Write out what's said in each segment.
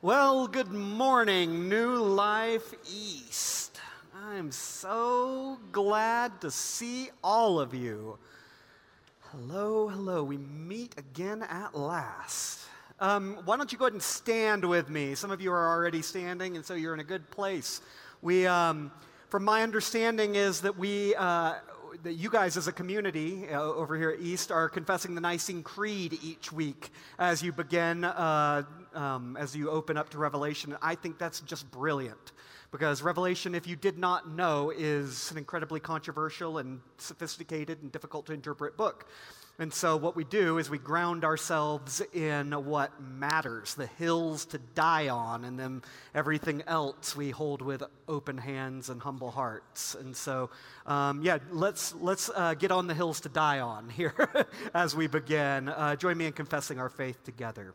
Well, good morning, New Life East. I'm so glad to see all of you. Hello, hello. We meet again at last. Um, why don't you go ahead and stand with me? Some of you are already standing, and so you're in a good place. We, um, from my understanding, is that we, uh, that you guys as a community uh, over here at East are confessing the Nicene Creed each week as you begin, uh, um, as you open up to Revelation. I think that's just brilliant because Revelation, if you did not know, is an incredibly controversial and sophisticated and difficult to interpret book. And so, what we do is we ground ourselves in what matters, the hills to die on, and then everything else we hold with open hands and humble hearts. And so, um, yeah, let's, let's uh, get on the hills to die on here as we begin. Uh, join me in confessing our faith together.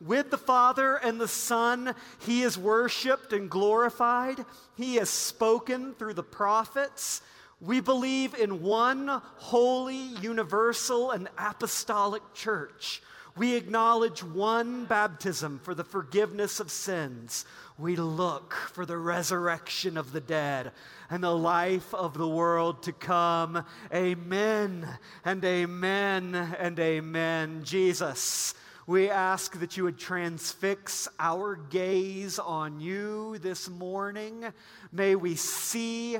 with the Father and the Son, he is worshiped and glorified. He has spoken through the prophets. We believe in one holy, universal, and apostolic church. We acknowledge one baptism for the forgiveness of sins. We look for the resurrection of the dead and the life of the world to come. Amen and amen and amen. Jesus we ask that you would transfix our gaze on you this morning. May we see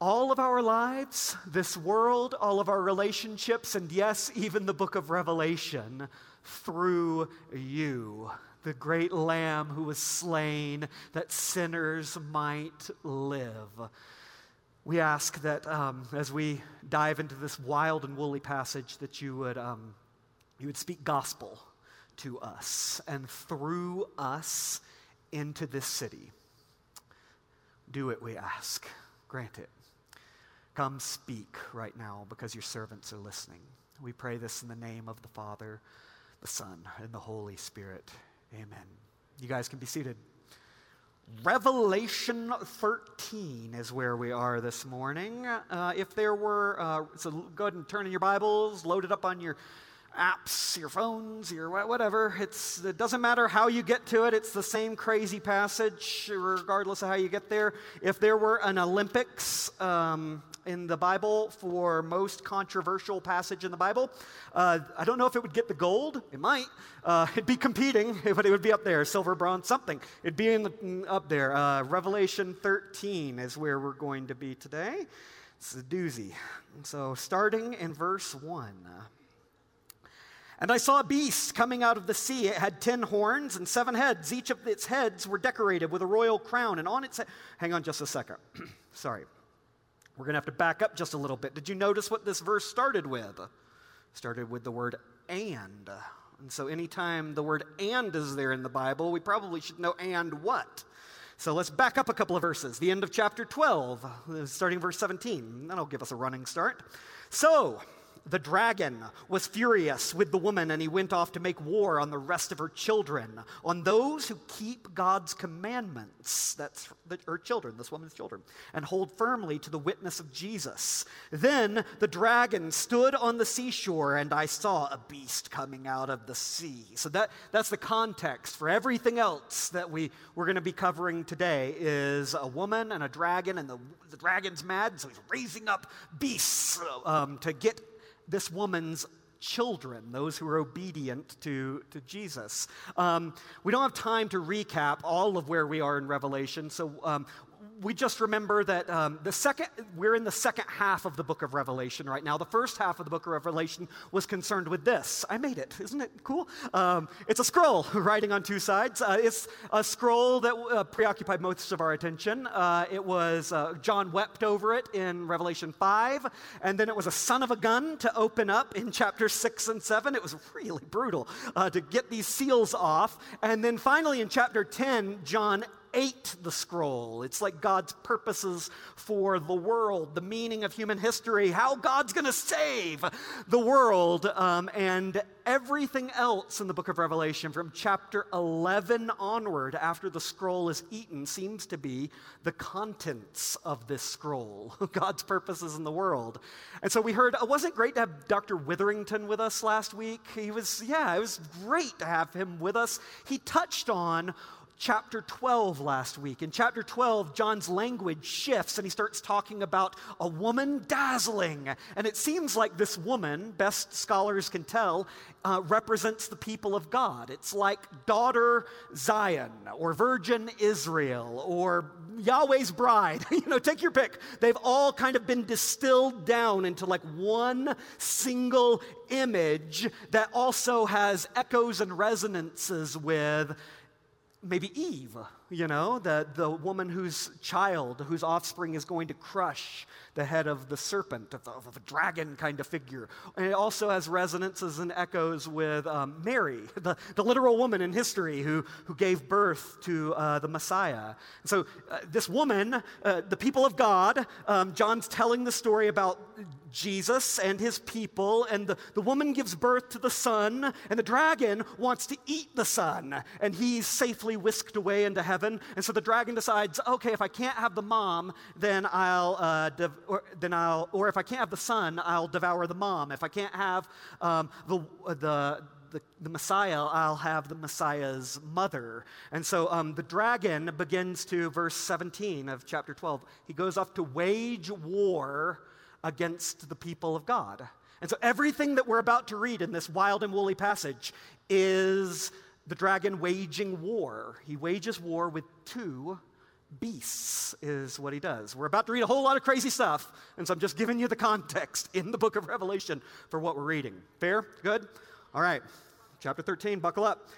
all of our lives, this world, all of our relationships, and yes, even the book of Revelation through you, the great Lamb who was slain that sinners might live. We ask that um, as we dive into this wild and woolly passage, that you would. Um, you would speak gospel to us and through us into this city. Do it, we ask. Grant it. Come speak right now because your servants are listening. We pray this in the name of the Father, the Son, and the Holy Spirit. Amen. You guys can be seated. Revelation 13 is where we are this morning. Uh, if there were, uh, so go ahead and turn in your Bibles, load it up on your apps, your phones, your whatever. It's, it doesn't matter how you get to it, it's the same crazy passage, regardless of how you get there. If there were an Olympics um, in the Bible for most controversial passage in the Bible, uh, I don't know if it would get the gold. It might. Uh, it'd be competing, but it would be up there silver, bronze, something. It'd be in the, up there. Uh, Revelation 13 is where we're going to be today. It's a doozy. So, starting in verse 1. And I saw a beast coming out of the sea. It had ten horns and seven heads. Each of its heads were decorated with a royal crown. And on its head, hang on just a second. Sorry. We're going to have to back up just a little bit. Did you notice what this verse started with? Started with the word and. And so anytime the word and is there in the Bible, we probably should know and what. So let's back up a couple of verses. The end of chapter 12, uh, starting verse 17. That'll give us a running start. So, the dragon was furious with the woman, and he went off to make war on the rest of her children, on those who keep God's commandments. That's her children, this woman's children, and hold firmly to the witness of Jesus. Then the dragon stood on the seashore, and I saw a beast coming out of the sea. So that, that's the context for everything else that we, we're going to be covering today is a woman and a dragon, and the, the dragon's mad, so he's raising up beasts um, to get this woman's children, those who are obedient to, to Jesus. Um, we don't have time to recap all of where we are in Revelation, so um, we just remember that um, the second we're in the second half of the book of revelation right now. The first half of the book of revelation was concerned with this. I made it. Isn't it cool? Um, it's a scroll writing on two sides. Uh, it's a scroll that uh, preoccupied most of our attention. Uh, it was uh, john wept over it in revelation 5 and then it was a son of a gun to open up in chapter 6 and 7 it was really brutal uh, to get these seals off. And then finally in chapter 10 john ate the scroll. It's like God's purposes for the world, the meaning of human history, how God's going to save the world, um, and everything else in the book of Revelation from chapter 11 onward, after the scroll is eaten, seems to be the contents of this scroll, God's purposes in the world. And so we heard, it wasn't great to have Dr. Witherington with us last week. He was, yeah, it was great to have him with us. He touched on chapter 12 last week. In chapter 12, John's language shifts and he starts talking about a woman dazzling. And it seems like this woman, best scholars can tell, uh, represents the people of God. It's like daughter Zion or virgin Israel or Yahweh's bride. you know, take your pick. They've all kind of been distilled down into like one single image that also has echoes and resonances with maybe Eve, you know, the, the woman whose child, whose offspring is going to crush the head of the serpent, of, the, of a dragon kind of figure. And it also has resonances and echoes with um, Mary, the, the literal woman in history who, who gave birth to uh, the Messiah. And so, uh, this woman, uh, the people of God, um, John's telling the story about Jesus and his people, and the, the woman gives birth to the son, and the dragon wants to eat the son, and he's safely whisked away into heaven. And so the dragon decides, okay, if I can't have the mom, then I'll, uh, dev- or, then I'll, or if I can't have the son, I'll devour the mom. If I can't have um, the, the, the, the, Messiah, I'll have the Messiah's mother. And so um, the dragon begins to, verse 17 of chapter 12, he goes off to wage war against the people of God. And so everything that we're about to read in this wild and woolly passage is the dragon waging war. He wages war with two beasts, is what he does. We're about to read a whole lot of crazy stuff, and so I'm just giving you the context in the book of Revelation for what we're reading. Fair? Good? All right. Chapter 13, buckle up.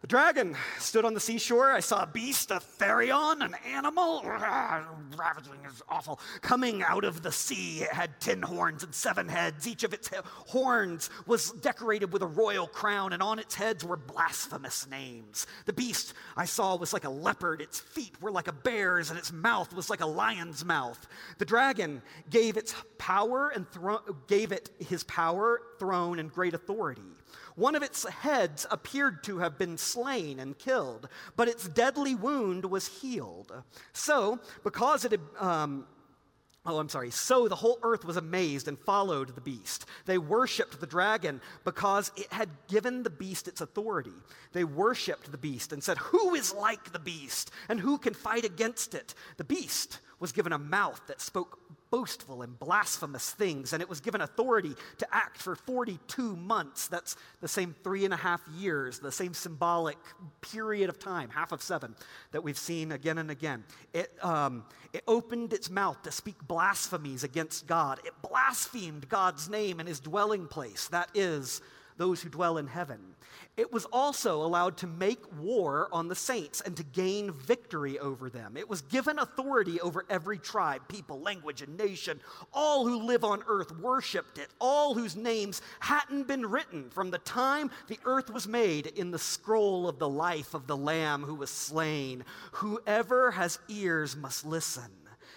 The dragon stood on the seashore. I saw a beast, a therion, an animal, ravaging is awful, coming out of the sea. It had ten horns and seven heads. Each of its horns was decorated with a royal crown, and on its heads were blasphemous names. The beast I saw was like a leopard. Its feet were like a bear's, and its mouth was like a lion's mouth. The dragon gave its power and thro- gave it his power, throne, and great authority. One of its heads appeared to have been slain and killed, but its deadly wound was healed. So, because it had. Um, Oh, I'm sorry. So the whole earth was amazed and followed the beast. They worshiped the dragon because it had given the beast its authority. They worshiped the beast and said, Who is like the beast? And who can fight against it? The beast was given a mouth that spoke boastful and blasphemous things, and it was given authority to act for 42 months. That's the same three and a half years, the same symbolic period of time, half of seven, that we've seen again and again. It, um, it opened its mouth to speak blasphemies against God. It blasphemed God's name and his dwelling place, that is, those who dwell in heaven. It was also allowed to make war on the saints and to gain victory over them. It was given authority over every tribe, people, language, and nation. All who live on earth worshiped it, all whose names hadn't been written from the time the earth was made in the scroll of the life of the Lamb who was slain. Whoever has ears must listen.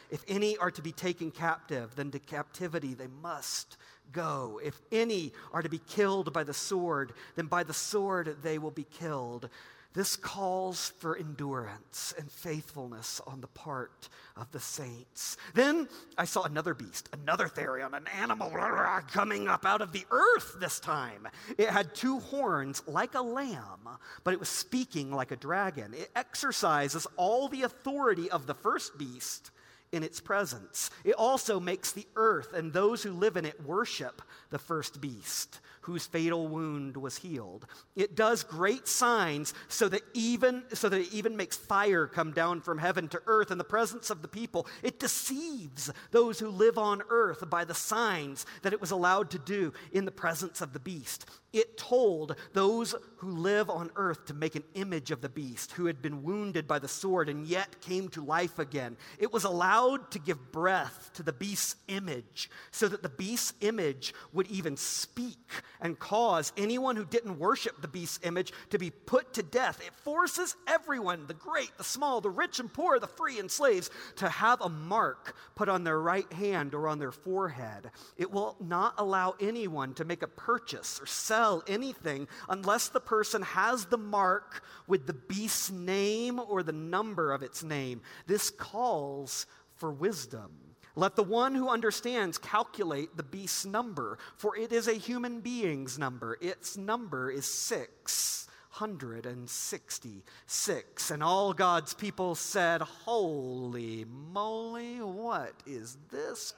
If any are to be taken captive, then to captivity they must Go. If any are to be killed by the sword, then by the sword they will be killed. This calls for endurance and faithfulness on the part of the saints. Then I saw another beast, another therion, an animal coming up out of the earth this time. It had two horns like a lamb, but it was speaking like a dragon. It exercises all the authority of the first beast in its presence. It also makes the earth and those who live in it worship the first beast whose fatal wound was healed. It does great signs so that even so that it even makes fire come down from heaven to earth in the presence of the people. It deceives those who live on earth by the signs that it was allowed to do in the presence of the beast. It told those who live on earth to make an image of the beast who had been wounded by the sword and yet came to life again. It was allowed to give breath to the beast's image so that the beast's image would even speak and cause anyone who didn't worship the beast's image to be put to death. It forces everyone, the great, the small, the rich and poor, the free and slaves, to have a mark put on their right hand or on their forehead. It will not allow anyone to make a purchase or sell anything unless the person has the mark with the beast's name or the number of its name. This calls for wisdom. Let the one who understands calculate the beast's number, for it is a human being's number. Its number is 666. And all God's people said, Holy moly, what is this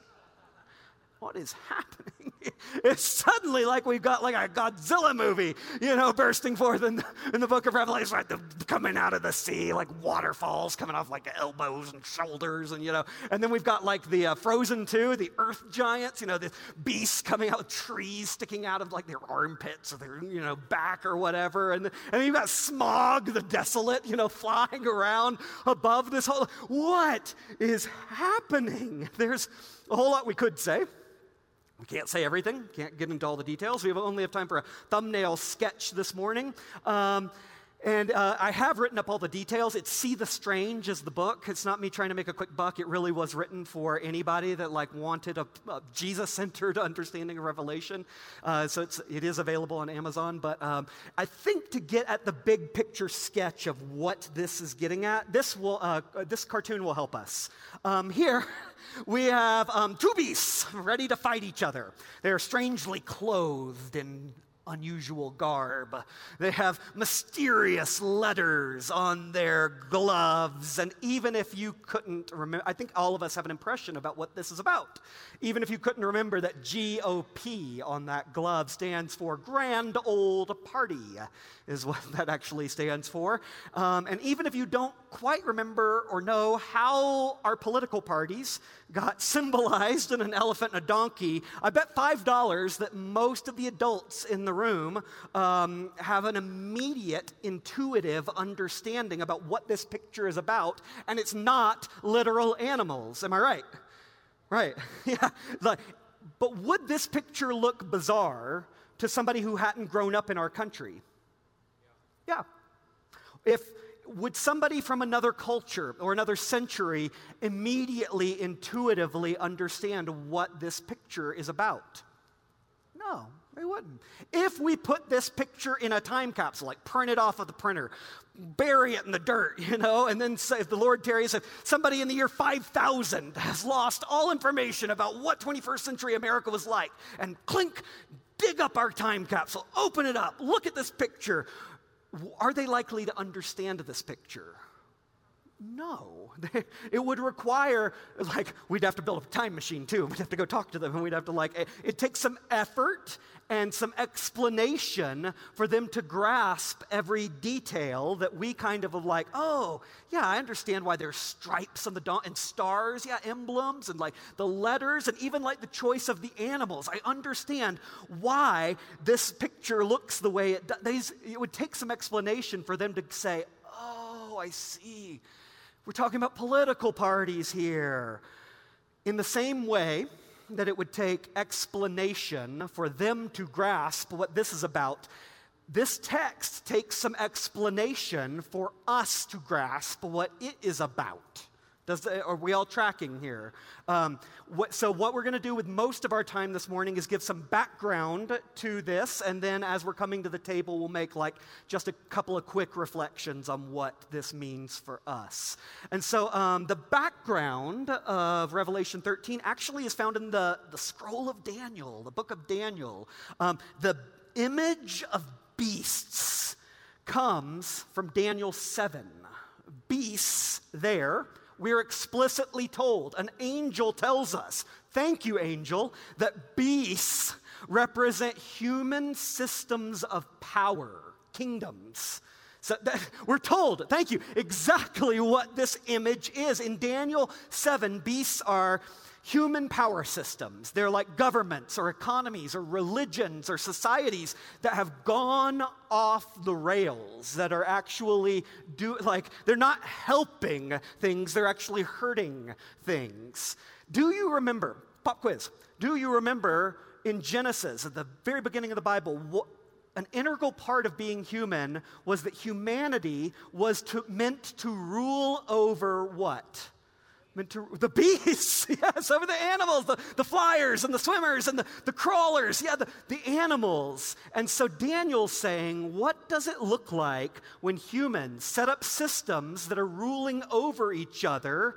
what is happening? It's suddenly like we've got like a Godzilla movie, you know, bursting forth in the, in the book of Revelation, like the, coming out of the sea, like waterfalls coming off like elbows and shoulders, and you know, and then we've got like the uh, Frozen 2, the earth giants, you know, the beasts coming out with trees sticking out of like their armpits or their, you know, back or whatever, and, and then you've got Smaug the desolate, you know, flying around above this whole. What is happening? There's a whole lot we could say. We can't say everything, can't get into all the details. We only have time for a thumbnail sketch this morning. Um, and uh, I have written up all the details. It's See the Strange is the book. It's not me trying to make a quick buck. It really was written for anybody that like wanted a, a Jesus-centered understanding of Revelation. Uh, so it's, it is available on Amazon. But um, I think to get at the big picture sketch of what this is getting at, this will uh, this cartoon will help us. Um, here we have um, two beasts ready to fight each other. They're strangely clothed in unusual garb. They have mysterious letters on their gloves. And even if you couldn't remember, I think all of us have an impression about what this is about. Even if you couldn't remember that GOP on that glove stands for Grand Old Party, is what that actually stands for. Um, and even if you don't quite remember or know how our political parties got symbolized in an elephant and a donkey, I bet $5 that most of the adults in the room um, have an immediate, intuitive understanding about what this picture is about, and it's not literal animals. Am I right? Right. yeah. Like, but would this picture look bizarre to somebody who hadn't grown up in our country? Yeah. If would somebody from another culture or another century immediately intuitively understand what this picture is about? No, wouldn't. If we put this picture in a time capsule, like print it off of the printer, bury it in the dirt, you know, and then say, if the Lord tarries, if somebody in the year 5000 has lost all information about what 21st century America was like, and clink, dig up our time capsule, open it up, look at this picture. Are they likely to understand this picture? No. It would require, like, we'd have to build a time machine too. We'd have to go talk to them and we'd have to, like, it, it takes some effort and some explanation for them to grasp every detail that we kind of like, oh, yeah, I understand why there's stripes on the dawn and stars, yeah, emblems and like the letters and even like the choice of the animals. I understand why this picture looks the way it does. It would take some explanation for them to say, oh, I see. We're talking about political parties here. In the same way, that it would take explanation for them to grasp what this is about. This text takes some explanation for us to grasp what it is about. Does, are we all tracking here? Um, what, so, what we're going to do with most of our time this morning is give some background to this, and then as we're coming to the table, we'll make like just a couple of quick reflections on what this means for us. And so, um, the background of Revelation 13 actually is found in the, the scroll of Daniel, the book of Daniel. Um, the image of beasts comes from Daniel 7. Beasts there we're explicitly told, an angel tells us, thank you, angel, that beasts represent human systems of power, kingdoms. So that, we're told, thank you, exactly what this image is. In Daniel 7, beasts are human power systems. They're like governments or economies or religions or societies that have gone off the rails, that are actually do like they're not helping things, they're actually hurting things. Do you remember? Pop quiz. Do you remember in Genesis, at the very beginning of the Bible, what, an integral part of being human was that humanity was to, meant to rule over what? To, the beasts, yes, over the animals, the, the flyers and the swimmers and the, the crawlers, yeah, the, the animals. And so Daniel's saying, what does it look like when humans set up systems that are ruling over each other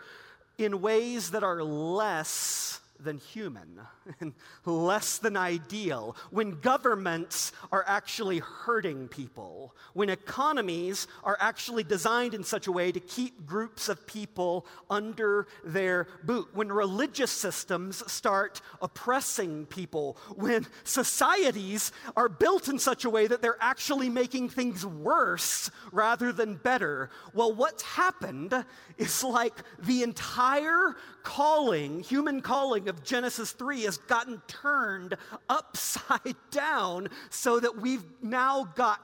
in ways that are less than human and less than ideal, when governments are actually hurting people, when economies are actually designed in such a way to keep groups of people under their boot, when religious systems start oppressing people, when societies are built in such a way that they're actually making things worse rather than better. Well, what's happened is like the entire calling, human calling of Genesis 3 has gotten turned upside down so that we've now got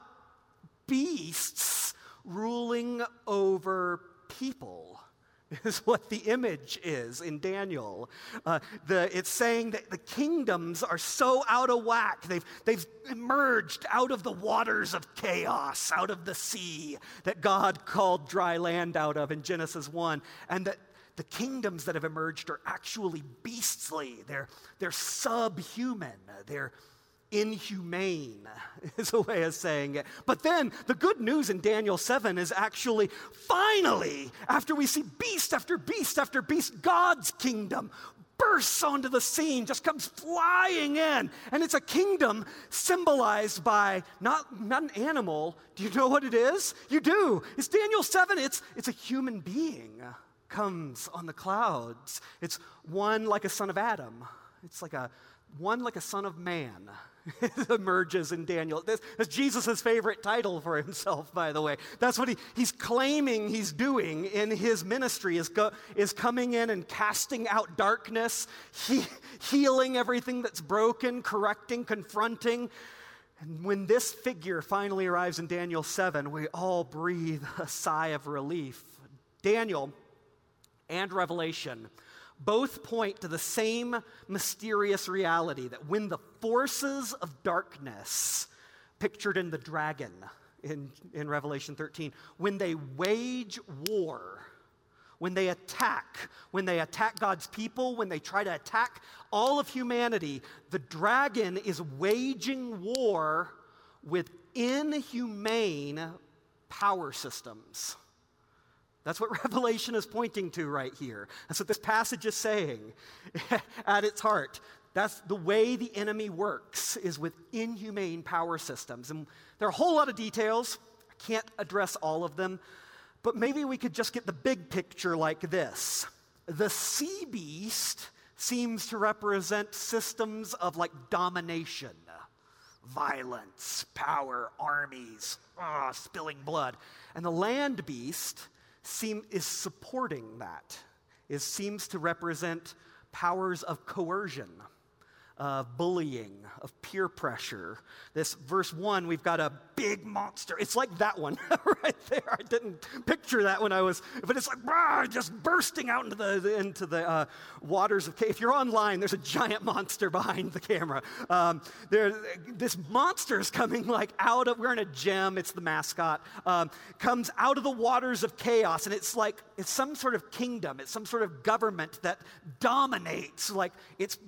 beasts ruling over people is what the image is in Daniel. Uh, the, it's saying that the kingdoms are so out of whack. They've, they've emerged out of the waters of chaos, out of the sea that God called dry land out of in Genesis 1. And that the kingdoms that have emerged are actually beastly, they're, they're subhuman, they're inhumane, is a way of saying it. But then the good news in Daniel 7 is actually finally, after we see beast after beast after beast, God's kingdom bursts onto the scene, just comes flying in. And it's a kingdom symbolized by not, not an animal. Do you know what it is? You do. It's Daniel 7, it's, it's a human being comes on the clouds. It's one like a son of Adam. It's like a one like a son of man emerges in Daniel. This is Jesus' favorite title for himself, by the way. That's what he, he's claiming he's doing in his ministry is, go, is coming in and casting out darkness, he, healing everything that's broken, correcting, confronting. And when this figure finally arrives in Daniel 7, we all breathe a sigh of relief. Daniel and Revelation both point to the same mysterious reality that when the forces of darkness, pictured in the dragon in, in Revelation 13, when they wage war, when they attack, when they attack God's people, when they try to attack all of humanity, the dragon is waging war with inhumane power systems. That's what Revelation is pointing to right here. That's what this passage is saying at its heart. That's the way the enemy works is with inhumane power systems. And there are a whole lot of details. I can't address all of them, but maybe we could just get the big picture like this. The sea beast seems to represent systems of like domination, violence, power, armies, oh, spilling blood. And the land beast seem, is supporting that. It seems to represent powers of coercion, of bullying, of peer pressure. This verse one, we've got a big monster. It's like that one right there. I didn't picture that when I was, but it's like rah, just bursting out into the into the uh, waters of. Chaos. If you're online, there's a giant monster behind the camera. Um, there, this monster is coming like out of. We're in a gym. It's the mascot. Um, comes out of the waters of chaos, and it's like it's some sort of kingdom. It's some sort of government that dominates. Like its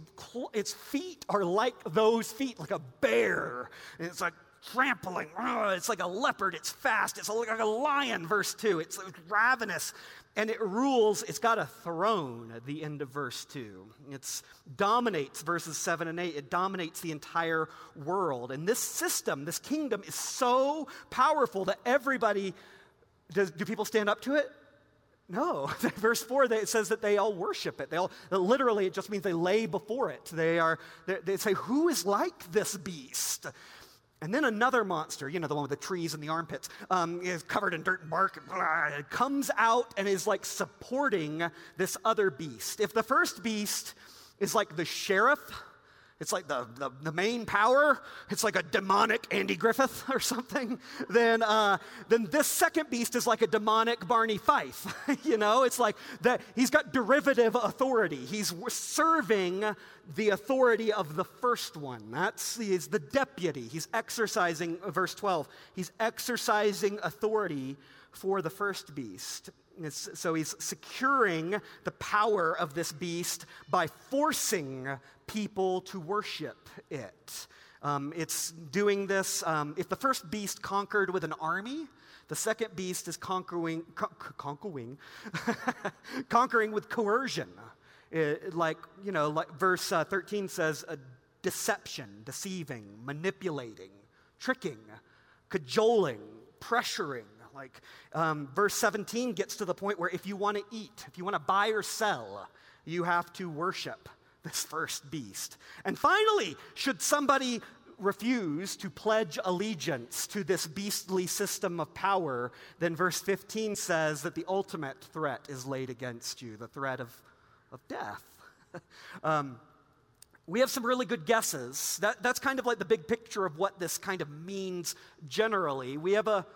its feet are like those feet, like a bear. And it's like trampling. Oh, it's like a leopard. It's fast. It's like a lion, verse 2. It's ravenous. And it rules, it's got a throne at the end of verse 2. It dominates verses 7 and 8. It dominates the entire world. And this system, this kingdom, is so powerful that everybody, does, do people stand up to it? No. Verse 4, it says that they all worship it. They all, literally, it just means they lay before it. They, are, they, they say, Who is like this beast? And then another monster, you know, the one with the trees and the armpits, um, is covered in dirt and bark, and blah, comes out and is like supporting this other beast. If the first beast is like the sheriff, it's like the, the, the, main power, it's like a demonic Andy Griffith or something, then, uh, then this second beast is like a demonic Barney Fife. you know, it's like that he's got derivative authority. He's serving the authority of the first one. That's he's the deputy. He's exercising, verse 12, he's exercising authority for the first beast. So he's securing the power of this beast by forcing people to worship it. Um, it's doing this. Um, if the first beast conquered with an army, the second beast is conquering, conquering, conquering with coercion. It, like, you know, like verse uh, 13 says, uh, deception, deceiving, manipulating, tricking, cajoling, pressuring. Like, um, verse 17 gets to the point where if you want to eat, if you want to buy or sell, you have to worship this first beast. And finally, should somebody refuse to pledge allegiance to this beastly system of power, then verse 15 says that the ultimate threat is laid against you the threat of, of death. um, we have some really good guesses. That, that's kind of like the big picture of what this kind of means generally. We have a,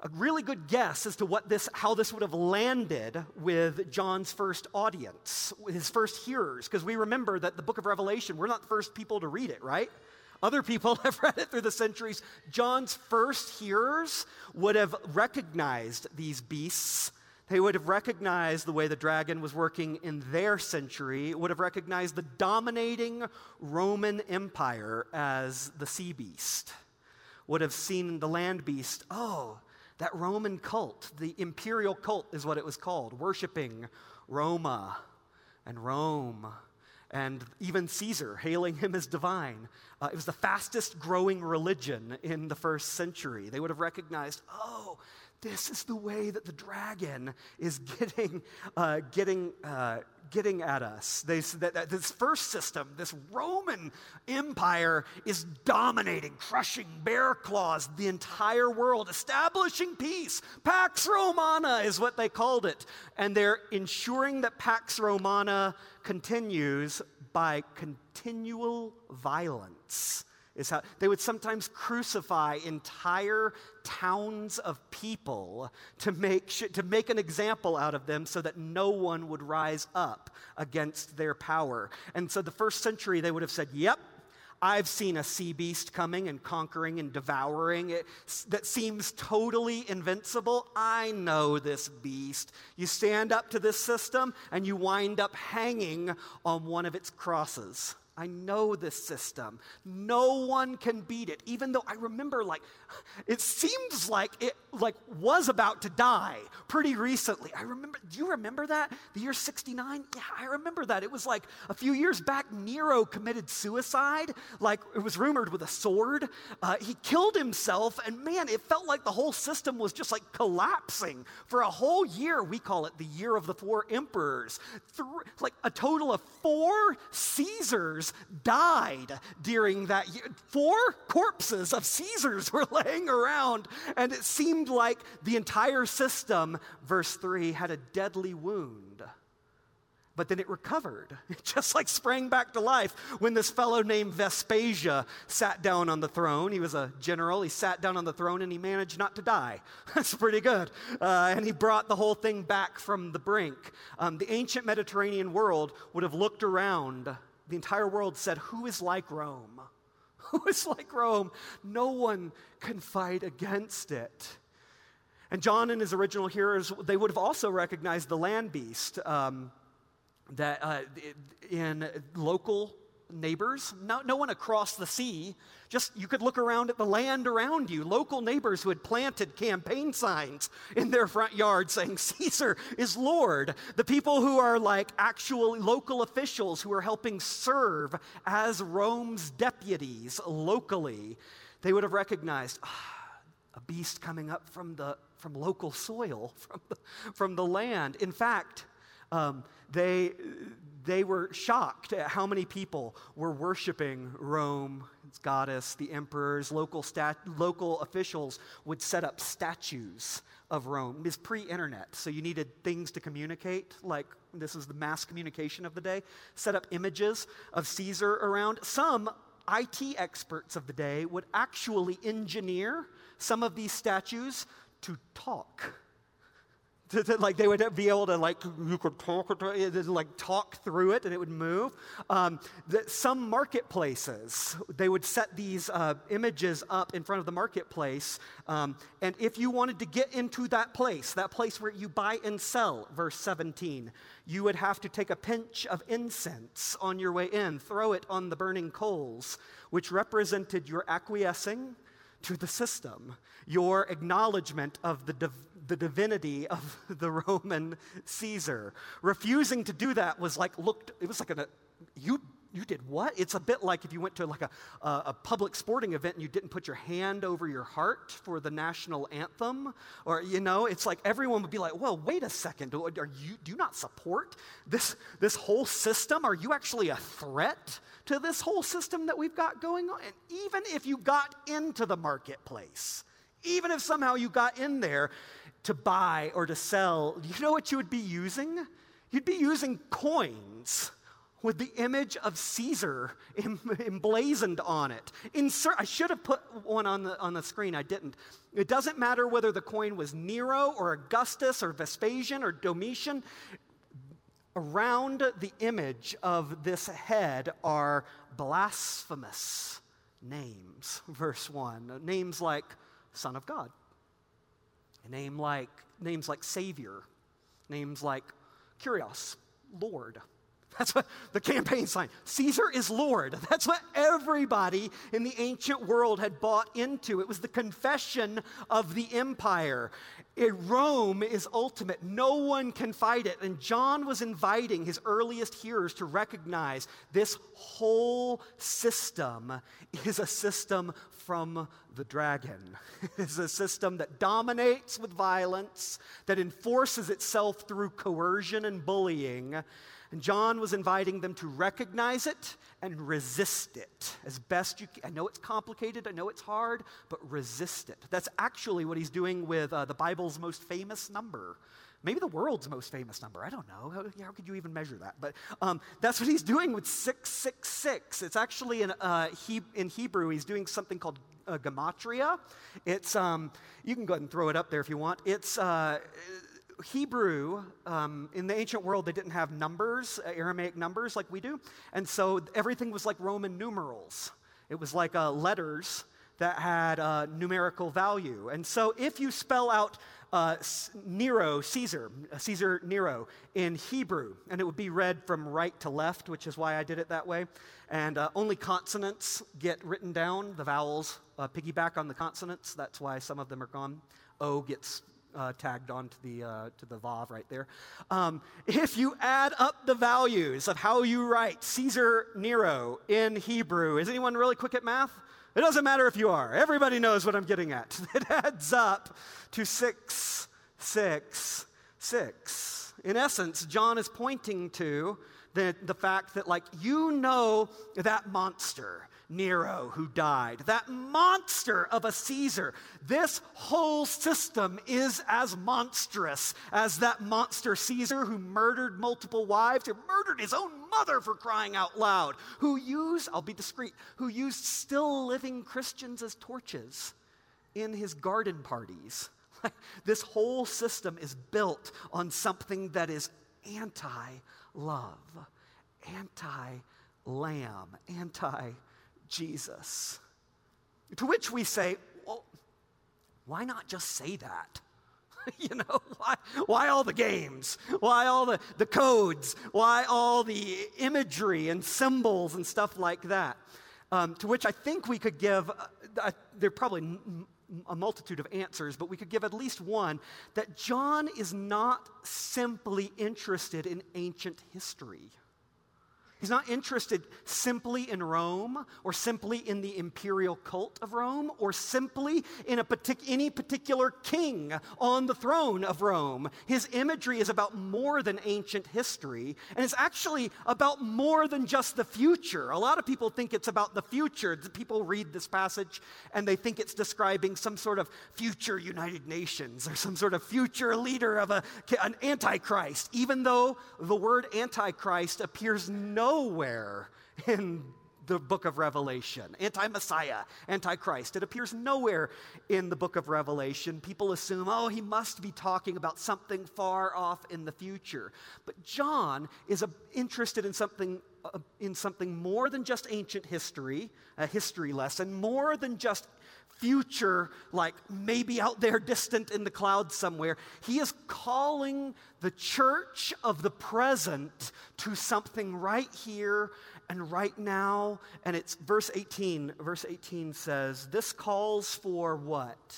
a really good guess as to what this, how this would have landed with John's first audience, his first hearers, because we remember that the book of Revelation, we're not the first people to read it, right? Other people have read it through the centuries. John's first hearers would have recognized these beasts. They would have recognized the way the dragon was working in their century, would have recognized the dominating Roman Empire as the sea beast, would have seen the land beast. Oh, that Roman cult, the imperial cult is what it was called, worshiping Roma and Rome and even Caesar, hailing him as divine. Uh, it was the fastest growing religion in the first century. They would have recognized, oh, this is the way that the dragon is getting, uh, getting, uh, getting at us. They, that, that this first system, this Roman Empire, is dominating, crushing bear claws the entire world, establishing peace. Pax Romana is what they called it. And they're ensuring that Pax Romana continues by continual violence is how they would sometimes crucify entire towns of people to make, to make an example out of them so that no one would rise up against their power. And so the first century, they would have said, Yep, I've seen a sea beast coming and conquering and devouring it that seems totally invincible. I know this beast. You stand up to this system and you wind up hanging on one of its crosses. I know this system. No one can beat it. Even though I remember like it seems like it like was about to die pretty recently. I remember do you remember that? The year 69? Yeah, I remember that. It was like a few years back Nero committed suicide. Like it was rumored with a sword. Uh, he killed himself and man, it felt like the whole system was just like collapsing for a whole year. We call it the year of the four emperors. Like a total of 4 Caesars Caesars died during that year. Four corpses of Caesars were laying around, and it seemed like the entire system, verse 3, had a deadly wound. but then it recovered. It just like sprang back to life when this fellow named Vespasian sat down on the throne. He was a general. He sat down on the throne and he managed not to die. That's pretty good. Uh, and he brought the whole thing back from the brink. Um, the ancient Mediterranean world would have looked around. The entire world said, Who is like Rome? Who is like Rome? No one can fight against it. And John and his original hearers, they would have also recognized the land beast. Um, that uh, in local neighbors, no, no one across the sea, just you could look around at the land around you, local neighbors who had planted campaign signs in their front yard saying, Caesar is Lord. The people who are like actual local officials who are helping serve as Rome's deputies locally, they would have recognized ah, a beast coming up from, the, from local soil, from the, from the land. In fact, um, they, they were shocked at how many people were worshiping Rome, its goddess, the emperors, local, stat, local officials would set up statues of Rome. It's pre internet, so you needed things to communicate, like this is the mass communication of the day. Set up images of Caesar around. Some IT experts of the day would actually engineer some of these statues to talk to, to, like they would be able to like you could talk like talk through it and it would move. Um, the, some marketplaces they would set these uh, images up in front of the marketplace, um, and if you wanted to get into that place, that place where you buy and sell, verse 17, you would have to take a pinch of incense on your way in, throw it on the burning coals, which represented your acquiescing to the system, your acknowledgement of the div- the divinity of the Roman Caesar. Refusing to do that was like looked, it was like a, you, you did what? It's a bit like if you went to like a, a, a public sporting event and you didn't put your hand over your heart for the national anthem. Or, you know, it's like everyone would be like, well, wait a second. Are you, do you not support this, this whole system? Are you actually a threat to this whole system that we've got going on? And even if you got into the marketplace, even if somehow you got in there, to buy or to sell, you know what you would be using? You'd be using coins with the image of Caesar emblazoned on it. Insert, I should have put one on the, on the screen, I didn't. It doesn't matter whether the coin was Nero or Augustus or Vespasian or Domitian. Around the image of this head are blasphemous names, verse 1. Names like Son of God a name like, names like Savior, names like Kyrios, Lord. That's what the campaign sign. Caesar is Lord. That's what everybody in the ancient world had bought into. It was the confession of the empire. It, Rome is ultimate. No one can fight it. And John was inviting his earliest hearers to recognize this whole system is a system from the dragon. it's a system that dominates with violence, that enforces itself through coercion and bullying and John was inviting them to recognize it and resist it as best you can. I know it's complicated, I know it's hard, but resist it. That's actually what he's doing with uh, the Bible's most famous number. Maybe the world's most famous number. I don't know. How, how could you even measure that? But um, that's what he's doing with 666. It's actually in, uh, he, in Hebrew, he's doing something called uh, gematria. It's, um, you can go ahead and throw it up there if you want. It's, uh, Hebrew, um, in the ancient world, they didn't have numbers, uh, Arabic numbers like we do. And so everything was like Roman numerals. It was like uh, letters that had uh, numerical value. And so if you spell out uh, Nero, Caesar, uh, Caesar Nero in Hebrew, and it would be read from right to left, which is why I did it that way. And uh, only consonants get written down. The vowels uh, piggyback on the consonants. That's why some of them are gone. O gets uh, tagged onto the, uh, to the Vav right there. Um, if you add up the values of how you write Caesar Nero in Hebrew, is anyone really quick at math? It doesn't matter if you are. Everybody knows what I'm getting at. It adds up to six, six, six. In essence, John is pointing to the, the fact that, like, you know that monster Nero who died, that monster of a Caesar. This whole system is as monstrous as that monster Caesar who murdered multiple wives, who murdered his own mother for crying out loud, who used, I'll be discreet, who used still living Christians as torches in his garden parties. this whole system is built on something that is anti love, anti lamb, anti Jesus. To which we say, well, why not just say that? you know, why, why all the games? Why all the, the codes? Why all the imagery and symbols and stuff like that? Um, to which I think we could give, uh, there are probably m- a multitude of answers, but we could give at least one that John is not simply interested in ancient history. He's not interested simply in Rome or simply in the imperial cult of Rome or simply in partic- any particular king on the throne of Rome. His imagery is about more than ancient history, and it's actually about more than just the future. A lot of people think it's about the future. People read this passage and they think it's describing some sort of future United Nations or some sort of future leader of a, an antichrist, even though the word antichrist appears no nowhere in the book of Revelation. Anti Messiah, Anti Christ. It appears nowhere in the book of Revelation. People assume, oh, he must be talking about something far off in the future. But John is a, interested in something. Uh, in something more than just ancient history, a history lesson, more than just future, like maybe out there distant in the clouds somewhere. He is calling the church of the present to something right here and right now. And it's verse 18. Verse 18 says, This calls for what?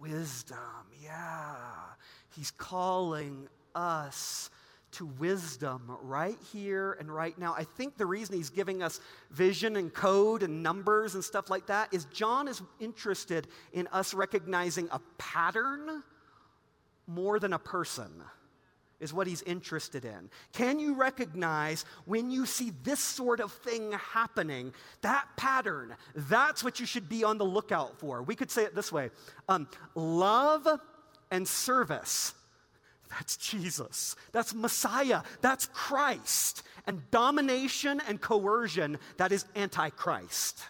Wisdom. Yeah. He's calling us to wisdom right here and right now. I think the reason he's giving us vision and code and numbers and stuff like that is John is interested in us recognizing a pattern more than a person. Is what he's interested in. Can you recognize when you see this sort of thing happening, that pattern? That's what you should be on the lookout for. We could say it this way um, love and service that's Jesus. That's Messiah. That's Christ. And domination and coercion, that is antichrist.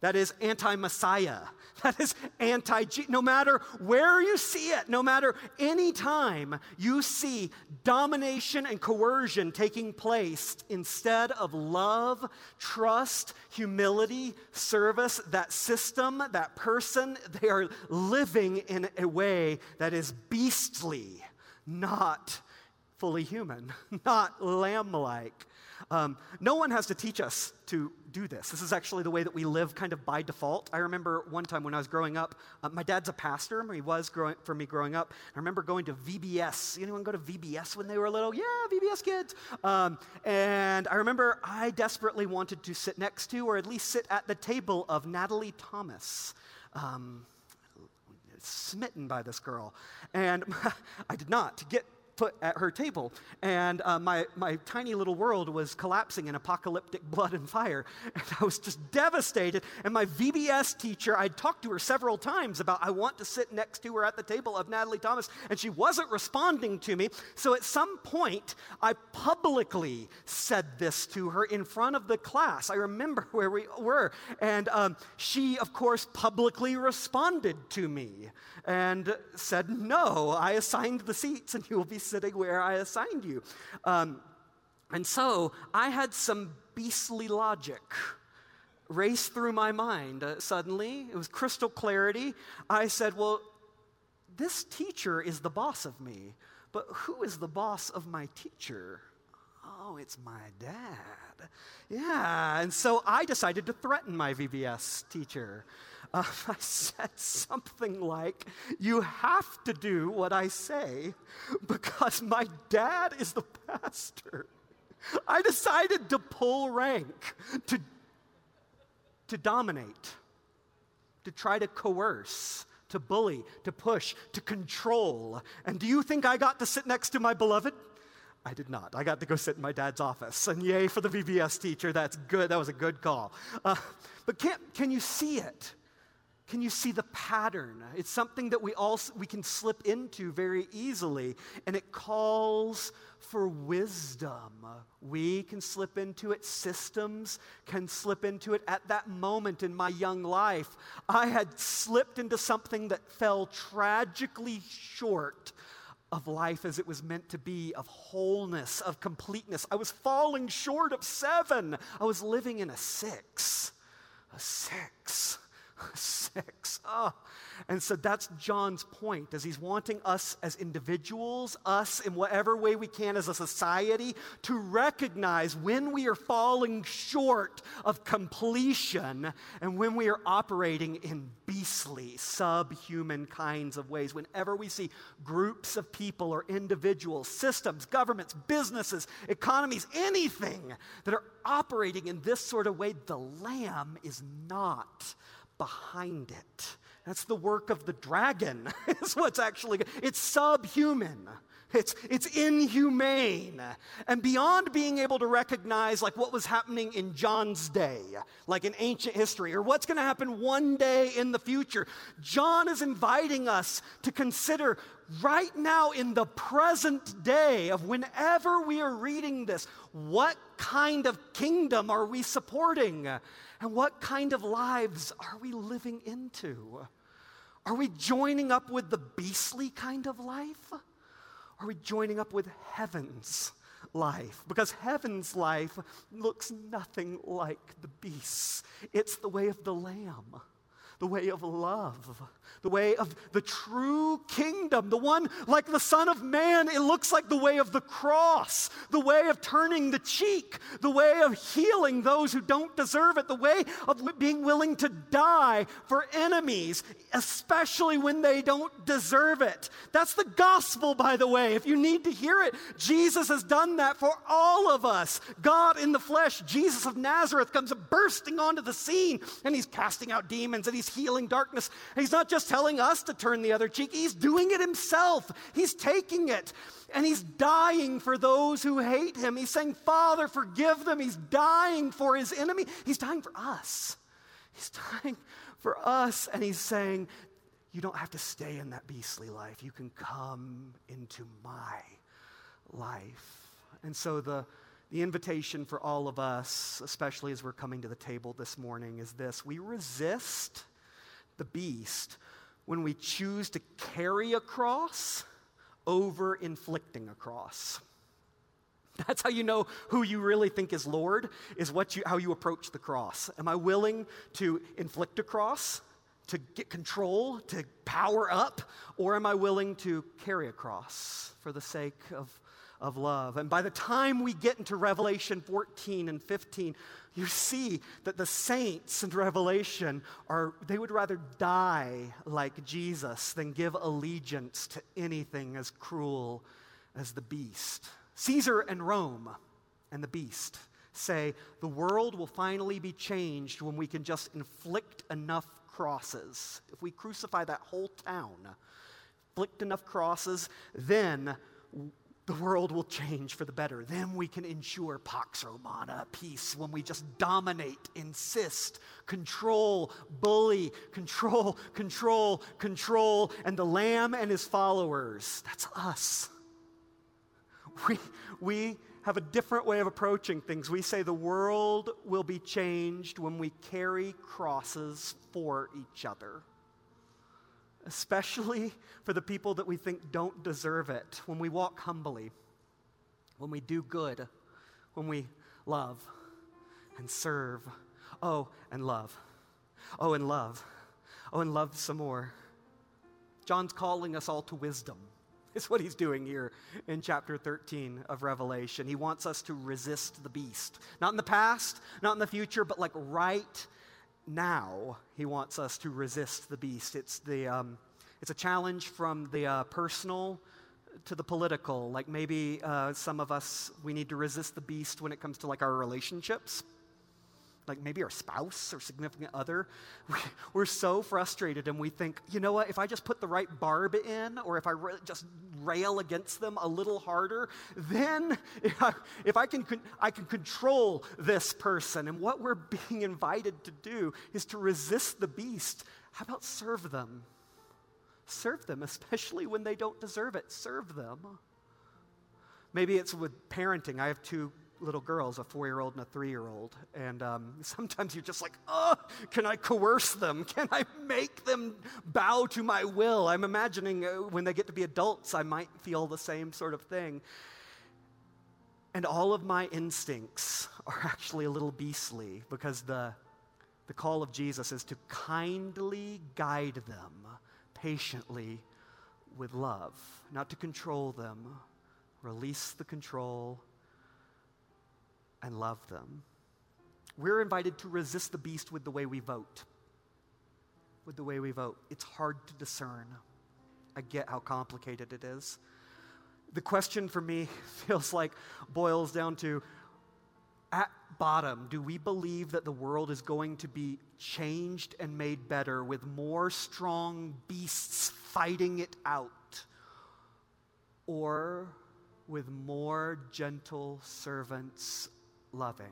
That is anti Messiah. That is anti No matter where you see it, no matter any time you see domination and coercion taking place instead of love, trust, humility, service, that system, that person, they are living in a way that is beastly not fully human, not lamb like. Um, no one has to teach us to do this. This is actually the way that we live kind of by default. I remember one time when I was growing up, uh, my dad's a pastor. He was growing, for me growing up. I remember going to VBS. Anyone go to VBS when they were little? Yeah, VBS kids. Um, and I remember I desperately wanted to sit next to, or at least sit at the table of Natalie Thomas. Um, smitten by this girl. And I did not. To get put at her table. And uh, my, my tiny little world was collapsing in apocalyptic blood and fire. And I was just devastated. And my VBS teacher, I'd talked to her several times about I want to sit next to her at the table of Natalie Thomas, and she wasn't responding to me. So at some point, I publicly said this to her in front of the class. I remember where we were. And um, she, of course, publicly responded to me and said, No, I assigned the seats, and you will be sitting where I assigned you. Um, and so I had some beastly logic race through my mind uh, suddenly. It was crystal clarity. I said, Well, this teacher is the boss of me, but who is the boss of my teacher? Oh, it's my dad. Yeah. And so I decided to threaten my VBS teacher uh, I said something like, You have to do what I say because my dad is the pastor. I decided to pull rank, to, to dominate, to try to coerce, to bully, to push, to control. And do you think I got to sit next to my beloved? I did not. I got to go sit in my dad's office. And yay for the VBS teacher. That's good. That was a good call. Uh, but can, can you see it? Can you see the pattern? It's something that we all we can slip into very easily, and it calls for wisdom. We can slip into it, systems can slip into it. At that moment in my young life, I had slipped into something that fell tragically short of life as it was meant to be, of wholeness, of completeness. I was falling short of seven. I was living in a six. A six. Six. Oh, and so that's John's point, as he's wanting us as individuals, us in whatever way we can as a society, to recognize when we are falling short of completion and when we are operating in beastly, subhuman kinds of ways. Whenever we see groups of people or individuals, systems, governments, businesses, economies, anything that are operating in this sort of way, the Lamb is not behind it. That's the work of the dragon, is what's actually, it's subhuman. It's, it's inhumane. And beyond being able to recognize like what was happening in John's day, like in ancient history, or what's going to happen one day in the future, John is inviting us to consider right now in the present day of whenever we are reading this, what kind of kingdom are we supporting? And what kind of lives are we living into? Are we joining up with the beastly kind of life? Are we joining up with heaven's life? Because heaven's life looks nothing like the beast's. It's the way of the Lamb, the way of love, the way of the true kingdom, the one like the Son of Man. It looks like the way of the cross, the way of turning the cheek, the way of healing those who don't deserve it, the way of being willing to die for enemies, especially when they don't deserve it. That's the gospel, by the way. If you need to hear it, Jesus has done that for all of us. God in the flesh, Jesus of Nazareth, comes bursting onto the scene and he's casting out demons and he's healing darkness. He's not just telling us to turn the other cheek, he's doing it himself. He's taking it and he's dying for those who hate him. He's saying, Father, forgive them. He's dying for his enemy. He's dying for us. He's dying for us. And he's saying, You don't have to stay in that beastly life. You can come into my life. And so the the invitation for all of us, especially as we're coming to the table this morning, is this we resist the beast when we choose to carry a cross over inflicting a cross. That's how you know who you really think is Lord, is what you, how you approach the cross. Am I willing to inflict a cross, to get control, to power up, or am I willing to carry a cross for the sake of of love. And by the time we get into Revelation 14 and 15, you see that the saints in Revelation are, they would rather die like Jesus than give allegiance to anything as cruel as the beast. Caesar and Rome and the beast say the world will finally be changed when we can just inflict enough crosses. If we crucify that whole town, inflict enough crosses, then the world will change for the better. Then we can ensure Pax Romana, peace, when we just dominate, insist, control, bully, control, control, control, and the Lamb and his followers. That's us. We, we have a different way of approaching things. We say the world will be changed when we carry crosses for each other especially for the people that we think don't deserve it, when we walk humbly, when we do good, when we love and serve. Oh, and love. Oh, and love. Oh, and love some more. John's calling us all to wisdom. It's what he's doing here in chapter 13 of Revelation. He wants us to resist the beast. Not in the past, not in the future, but like right now, he wants us to resist the beast. It's, the, um, it's a challenge from the uh, personal to the political. Like maybe uh, some of us, we need to resist the beast when it comes to like our relationships. Like maybe our spouse or significant other, we're so frustrated and we think, you know what, if I just put the right barb in or if I just rail against them a little harder, then if I, if I can, I can control this person. And what we're being invited to do is to resist the beast. How about serve them? Serve them, especially when they don't deserve it. Serve them. Maybe it's with parenting. I have two little girls, a four year old and a three year old. And um, sometimes you're just like, oh, can I coerce them? Can I make them bow to my will? I'm imagining uh, when they get to be adults, I might feel the same sort of thing. And all of my instincts are actually a little beastly because the, the call of Jesus is to kindly guide them patiently with love, not to control them, release the control and love them. We're invited to resist the beast with the way we vote. With the way we vote. It's hard to discern. I get how complicated it is. The question for me feels like boils down to at bottom, do we believe that the world is going to be changed and made better with more strong beasts fighting it out? Or with more gentle servants loving.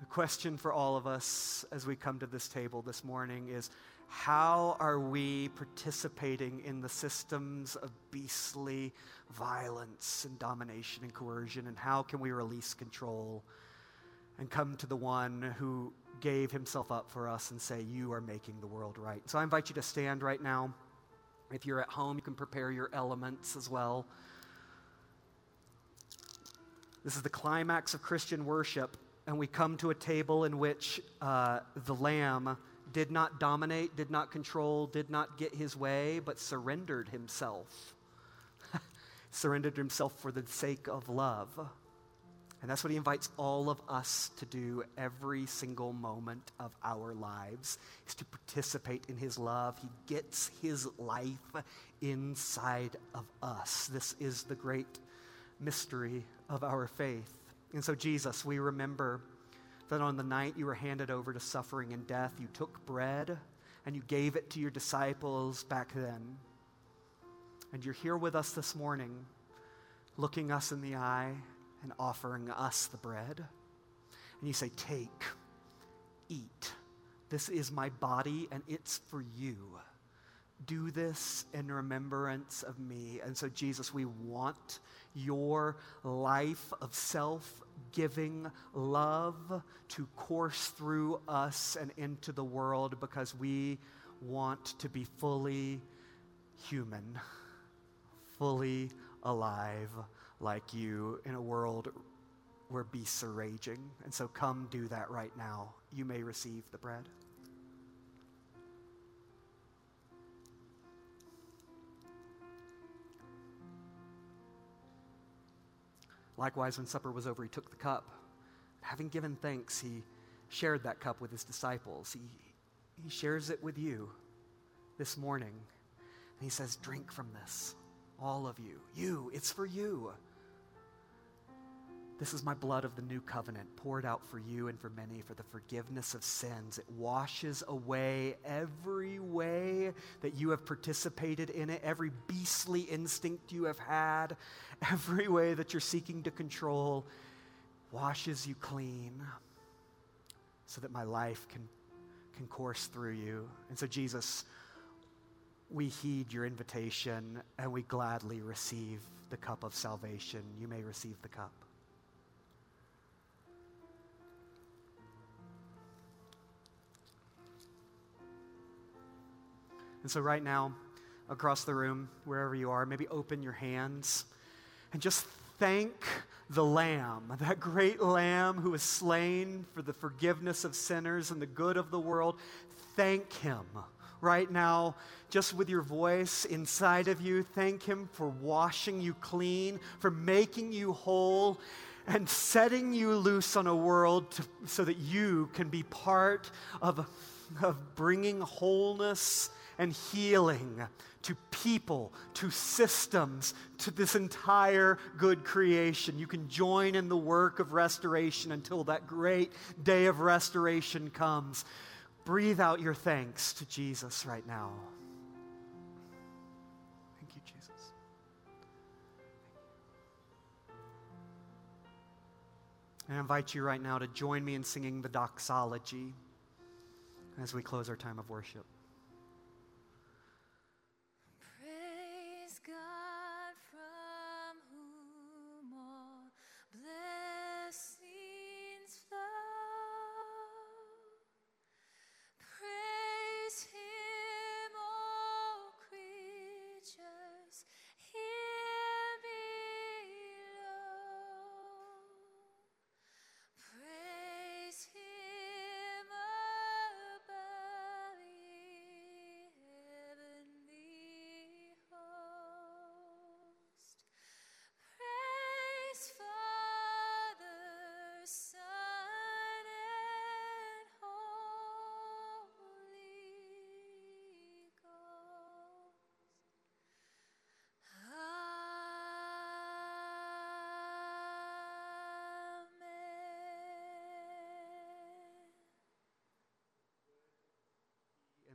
The question for all of us as we come to this table this morning is how are we participating in the systems of beastly violence and domination and coercion? And how can we release control and come to the one who gave himself up for us and say, You are making the world right? So I invite you to stand right now. If you're at home, you can prepare your elements as well. This is the climax of Christian worship, and we come to a table in which uh, the Lamb did not dominate, did not control, did not get his way, but surrendered himself. surrendered himself for the sake of love. And that's what he invites all of us to do every single moment of our lives is to participate in his love. He gets his life inside of us. This is the great mystery of our faith. And so, Jesus, we remember that on the night you were handed over to suffering and death, you took bread and you gave it to your disciples back then. And you're here with us this morning, looking us in the eye and offering us the bread. And you say, Take, eat. This is my body, and it's for you. Do this in remembrance of me. And so, Jesus, we want your life of self giving love to course through us and into the world because we want to be fully human, fully alive like you in a world where beasts are raging. And so come do that right now. You may receive the bread. Likewise, when supper was over, he took the cup. Having given thanks, he shared that cup with his disciples. He, he shares it with you this morning. And he says, Drink from this, all of you. You, it's for you. This is my blood of the new covenant, poured out for you and for many for the forgiveness of sins. It washes away every way that you have participated in it, every beastly instinct you have had, every way that you're seeking to control, washes you clean so that my life can, can course through you. And so, Jesus, we heed your invitation and we gladly receive the cup of salvation. You may receive the cup. And so, right now, across the room, wherever you are, maybe open your hands and just thank the Lamb, that great Lamb who was slain for the forgiveness of sinners and the good of the world. Thank Him right now, just with your voice inside of you. Thank Him for washing you clean, for making you whole. and setting you loose on a world to, so that you can be part of, of bringing wholeness and healing to people, to systems, to this entire good creation. You can join in the work of restoration until that great day of restoration comes. Breathe out your thanks to Jesus right now. Thank you, Jesus. I invite you right now to join me in singing the doxology as we close our time of worship.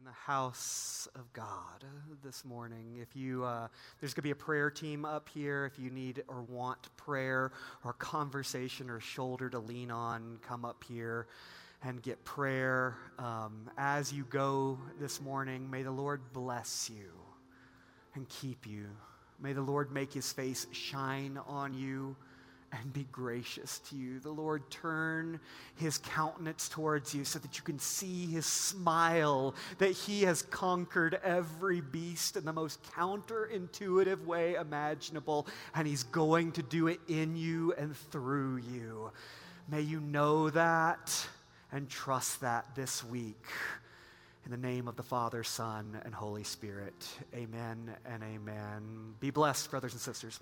In the house of God this morning. If you, uh, there's going to be a prayer team up here. If you need or want prayer or conversation or shoulder to lean on, come up here and get prayer. Um, as you go this morning, may the Lord bless you and keep you. May the Lord make his face shine on you and be gracious to you. The Lord turn his countenance towards you so that you can see his smile, that he has conquered every beast in the most counterintuitive way imaginable, and he's going to do it in you and through you. May you know that and trust that this week. In the name of the Father, Son, and Holy Spirit, amen and amen. Be blessed, brothers and sisters.